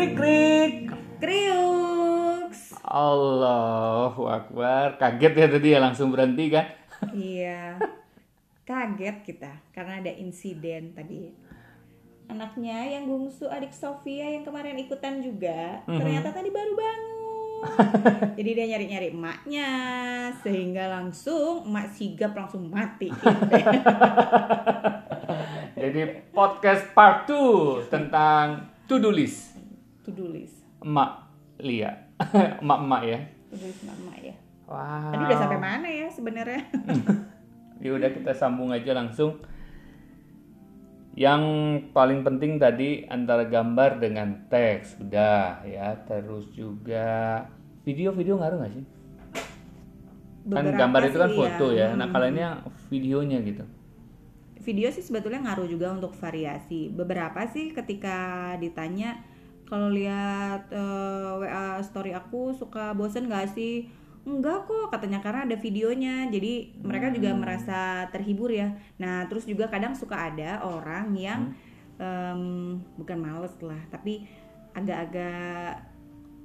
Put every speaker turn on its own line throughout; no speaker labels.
Krik krik.
Kriuks.
Allahu Akbar. Kaget ya tadi ya langsung berhenti kan?
iya. Kaget kita karena ada insiden tadi. Anaknya yang bungsu adik Sofia yang kemarin ikutan juga,
Mhm.
ternyata tadi baru bangun. Jadi dia nyari-nyari emaknya sehingga langsung emak sigap langsung mati.
Jadi podcast part 2 tentang to-do list.
To do list.
Emak Lia. Emak-emak ya.
To do list emak ya.
Wow.
Tadi udah sampai mana ya sebenarnya?
Ya udah kita sambung aja langsung. Yang paling penting tadi antara gambar dengan teks sudah ya. Terus juga video-video ngaruh nggak sih? kan
Beberapa
gambar itu kan
sih
foto ya. Nah
Hmm.
kalau ini yang videonya gitu.
video sih sebetulnya ngaruh juga untuk variasi. Beberapa sih ketika ditanya kalau lihat eh, WA story aku suka bosen gak sih? Enggak kok katanya karena ada videonya. Jadi mereka juga merasa terhibur ya. Nah, terus juga kadang suka ada orang yang em, bukan males lah, tapi agak-agak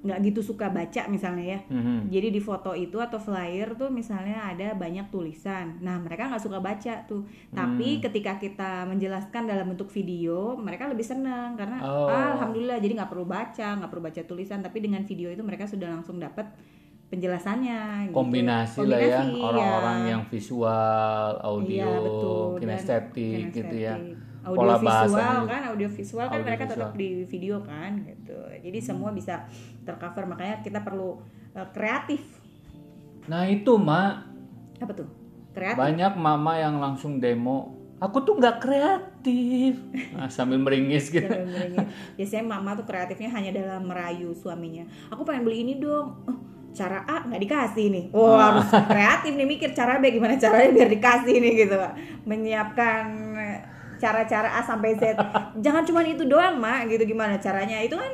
nggak gitu suka baca misalnya ya.
Mhm.
Jadi di foto itu atau flyer tuh misalnya ada banyak tulisan. Nah mereka nggak suka baca tuh. Tapi ketika kita menjelaskan dalam bentuk video, mereka lebih senang karena
Oh.
"Ah, alhamdulillah jadi nggak perlu baca, nggak perlu baca tulisan. Tapi dengan video itu mereka sudah langsung dapat penjelasannya. gitu.
Kombinasi, lah ya
Kombinasi,
orang-orang
ya.
yang visual, audio,
Iya,
kinestetik gitu ya.
Kinestetik.
Pola
Audio visual kan, audio visual kan
Audio
mereka
visual.
tetap di video kan gitu. Jadi semua bisa tercover makanya kita perlu eh, kreatif.
Nah itu mak
Apa tuh? Kreatif.
banyak mama yang langsung demo. Aku tuh nggak kreatif. Nah, sambil meringis gitu.
Sambil meringis. Biasanya mama tuh kreatifnya hanya dalam merayu suaminya. Aku pengen beli ini dong. Oh, cara A nggak dikasih nih. Oh harus kreatif nih mikir cara B gimana caranya biar dikasih nih gitu. Menyiapkan eh, cara-cara A sampai Z. Jangan cuma itu doang mak gitu gimana caranya. Itu kan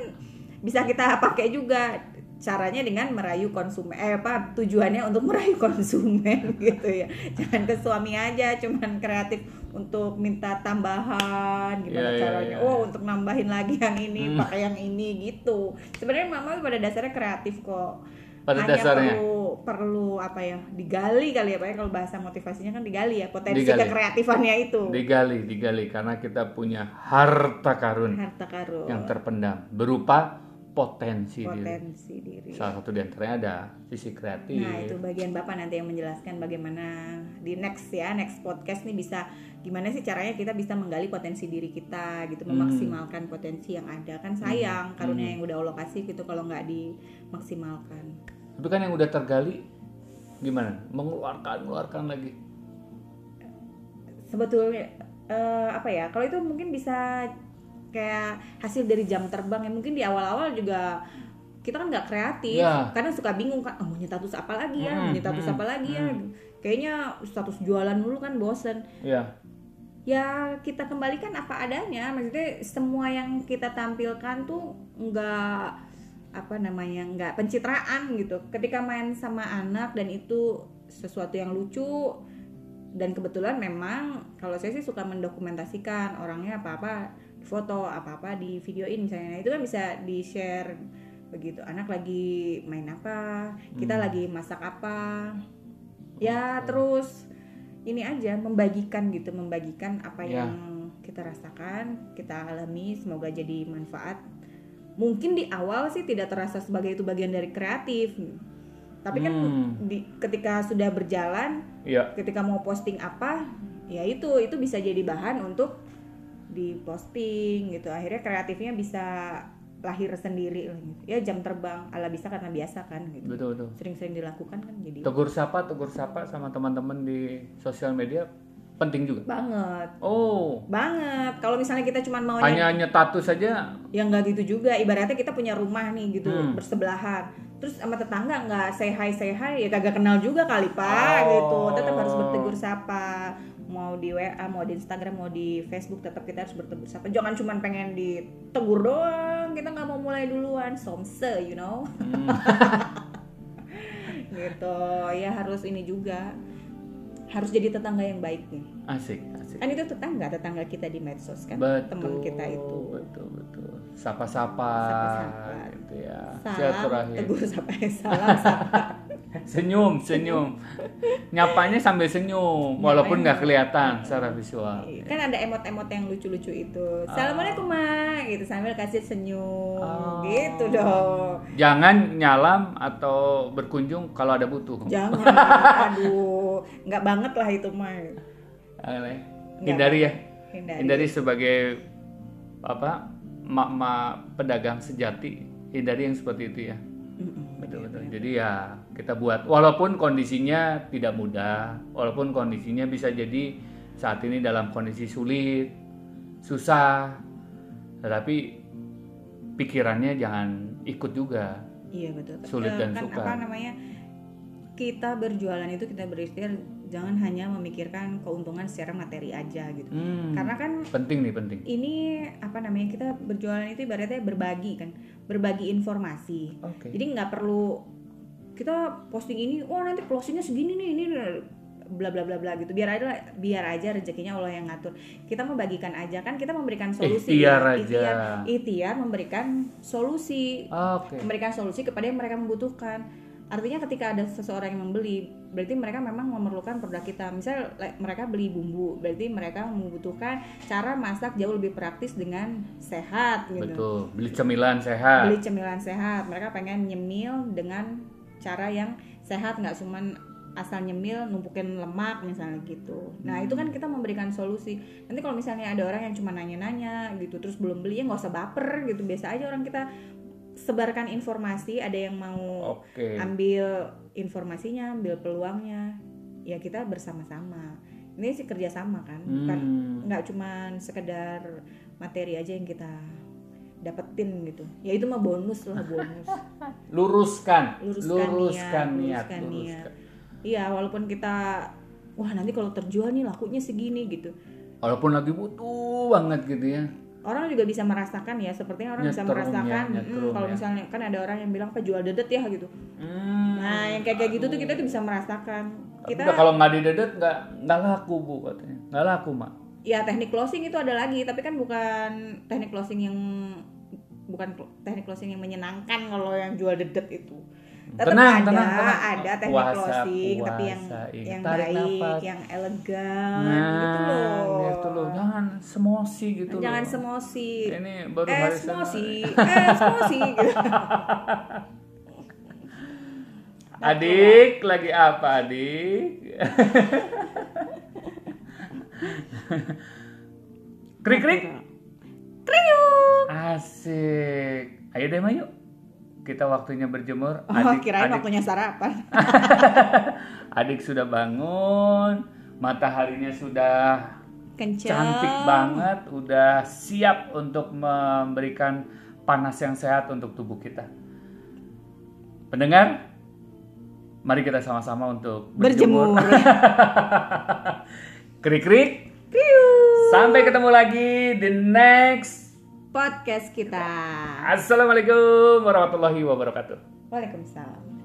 bisa kita pakai juga caranya dengan merayu konsumen eh apa tujuannya untuk merayu konsumen gitu ya jangan ke suami aja cuman kreatif untuk minta tambahan gimana
Iya, iya,
caranya
iya.
oh untuk nambahin lagi yang ini pakai yang ini gitu sebenarnya mama pada dasarnya kreatif kok
Pada
hanya
dasarnya.
perlu perlu apa ya digali kali ya pak ya kalau bahasa motivasinya kan digali ya potensi
Digali.
kekreatifannya itu
Digali, digali karena kita punya harta karun
harta karun
yang terpendam berupa potensi, diri.
potensi diri
Salah satu di antaranya ada sisi kreatif.
Nah itu bagian bapak nanti yang menjelaskan bagaimana di next ya next podcast nih bisa gimana sih caranya kita bisa menggali potensi diri kita gitu
Hmm.
memaksimalkan potensi yang ada kan sayang karunia yang udah Allah kasih gitu kalau nggak dimaksimalkan.
Tapi kan yang udah tergali gimana? Mengeluarkan, mengeluarkan lagi.
Sebetulnya eh, apa ya kalau itu mungkin bisa kayak hasil dari jam terbang yang mungkin di awal-awal juga kita kan nggak kreatif
Iya.
karena suka bingung kan oh, mau status apa lagi ya?
Hmm,
mau status
hmm,
apa lagi ya? kayaknya status jualan dulu kan bosen.
Ya,
ya kita kembalikan apa adanya. Maksudnya semua yang kita tampilkan tuh nggak apa namanya nggak pencitraan gitu. Ketika main sama anak dan itu sesuatu yang lucu dan kebetulan memang kalau saya sih suka mendokumentasikan orangnya apa apa foto apa apa di videoin misalnya. Nah, itu kan bisa di share begitu. Anak lagi main apa kita lagi masak apa. Ya terus ini aja membagikan gitu membagikan apa
Ya.
yang kita rasakan kita alami semoga jadi manfaat. Mungkin di awal sih tidak terasa sebagai itu bagian dari kreatif. Tapi kan
Hmm.
di, ketika sudah berjalan
iya.
ketika mau posting apa ya itu itu bisa jadi bahan untuk diposting gitu akhirnya kreatifnya bisa lahir sendiri gitu. ya jam terbang ala bisa karena biasa kan gitu
Betul betul.
sering-sering dilakukan kan jadi
Tegur sapa, tegur sapa sama teman-teman di sosial media penting juga.
banget
Oh,
banget kalau misalnya kita cuma mau
hanya hanya tato saja.
yang nggak gitu juga ibaratnya kita punya rumah nih gitu
Hmm.
bersebelahan terus sama tetangga nggak say hi say hi ya kagak kenal juga kali pak
Oh.
gitu sapa mau di WA mau di Instagram mau di Facebook tetap kita harus bertegur sapa jangan cuma pengen ditegur doang kita nggak mau mulai duluan. Somse you know?
Hmm.
gitu. Ya harus ini juga. Harus jadi tetangga yang baik nih.
Asik, asik.
kan itu tetangga tetangga kita di medsos kan? Teman kita itu.
Betul, betul. sapa-sapa gitu ya.
Salam, teguh sapa salam sapa.
senyum senyum nyapanya sambil senyum walaupun nggak kelihatan secara visual
kan ada emot-emot yang lucu-lucu itu. Assalamualaikum ma, gitu sambil kasih senyum,
Oh.
gitu dong.
jangan nyalam atau berkunjung kalau ada butuh
Jangan, aduh, nggak banget lah itu mah.
Boleh. hindari ya
Hindari.
hindari sebagai apa mak-mak pedagang sejati hindari yang seperti itu ya. Betul betul jadi ya kita buat walaupun kondisinya tidak mudah walaupun kondisinya bisa jadi saat ini dalam kondisi sulit susah tetapi pikirannya jangan ikut juga
Iya betul.
Sulit
Eh,
dan
kan
sukar.
apa namanya? Kita berjualan itu kita berikhtiar jangan hanya memikirkan keuntungan secara materi aja gitu.
Hmm,
Karena kan
penting nih penting
ini apa namanya kita berjualan itu ibaratnya berbagi kan, berbagi informasi.
oke
Jadi nggak perlu kita posting ini, oh nanti closingnya segini nih, ini bla bla bla bla gitu. Biar aja biar aja rezekinya Allah yang ngatur. Kita membagikan aja kan kita memberikan solusi.
Ikhtiar
ya.
aja.
Ikhtiar, ikhtiar memberikan solusi
oke
memberikan solusi kepada yang mereka membutuhkan. Artinya ketika ada seseorang yang membeli, berarti mereka memang memerlukan produk kita. Misal mereka beli bumbu, berarti mereka membutuhkan cara masak jauh lebih praktis dengan sehat gitu.
betul beli cemilan sehat
Beli cemilan sehat, mereka pengen nyemil dengan cara yang sehat, nggak cuman asal nyemil numpukin lemak misalnya gitu. Nah itu kan kita memberikan solusi. Nanti kalau misalnya ada orang yang cuma nanya-nanya gitu, terus belum beli ya nggak usah baper gitu. Biasa aja orang kita sebarkan informasi. Ada yang mau
oke
ambil informasinya, ambil peluangnya, ya kita bersama-sama. Ini sih kerjasama kan, bukan
Hmm.
nggak cuman sekedar materi aja yang kita dapetin gitu. Ya itu mah bonus lah bonus.
luruskan
Luruskan
luruskan
niat,
niat,
luruskan niat. Iya, walaupun kita wah nanti kalau terjual nih lakunya segini gitu.
walaupun lagi butuh banget gitu ya
Orang juga bisa merasakan ya, sepertinya orang bisa
Nyetrum ya,
merasakan.
nyetrum
kalau
ya.
misalnya kan ada orang yang bilang apa jual dedet ya gitu.
Hmm.
Nah, yang kayak kayak gitu tuh kita tuh bisa merasakan.
Tapi
Kita
udah kalau nggak didedet nggak nggak laku bu katanya nggak laku mak
ya teknik closing itu ada lagi, tapi kan bukan teknik closing yang bukan teknik closing yang menyenangkan kalau yang jual dedet itu. Tetap
Tenang,
ada,
tenang, tenang.
ada teknik
Puasa,
closing, tapi yang
puasa. Ingat,
yang
tarik
baik,
nafas.
yang elegan
nah
gitu loh.
gitu loh semosi gitu
Jangan
loh.
semosi.
ini baru
eh,
hari
semosi, eh, semosi. Gitu.
adik lagi apa adik? Krik krik.
Kriuk.
asik. Ayo deh Mayu. Kita waktunya berjemur.
Oh, kirain waktunya sarapan.
adik sudah bangun. Mataharinya sudah
Kencang.
cantik banget, udah siap untuk memberikan panas yang sehat untuk tubuh kita. Pendengar, mari kita sama-sama untuk berjemur.
Berjemur.
Krik-krik. Sampai ketemu lagi di next.
Podcast kita.
Assalamualaikum warahmatullahi wabarakatuh.
Waalaikumsalam.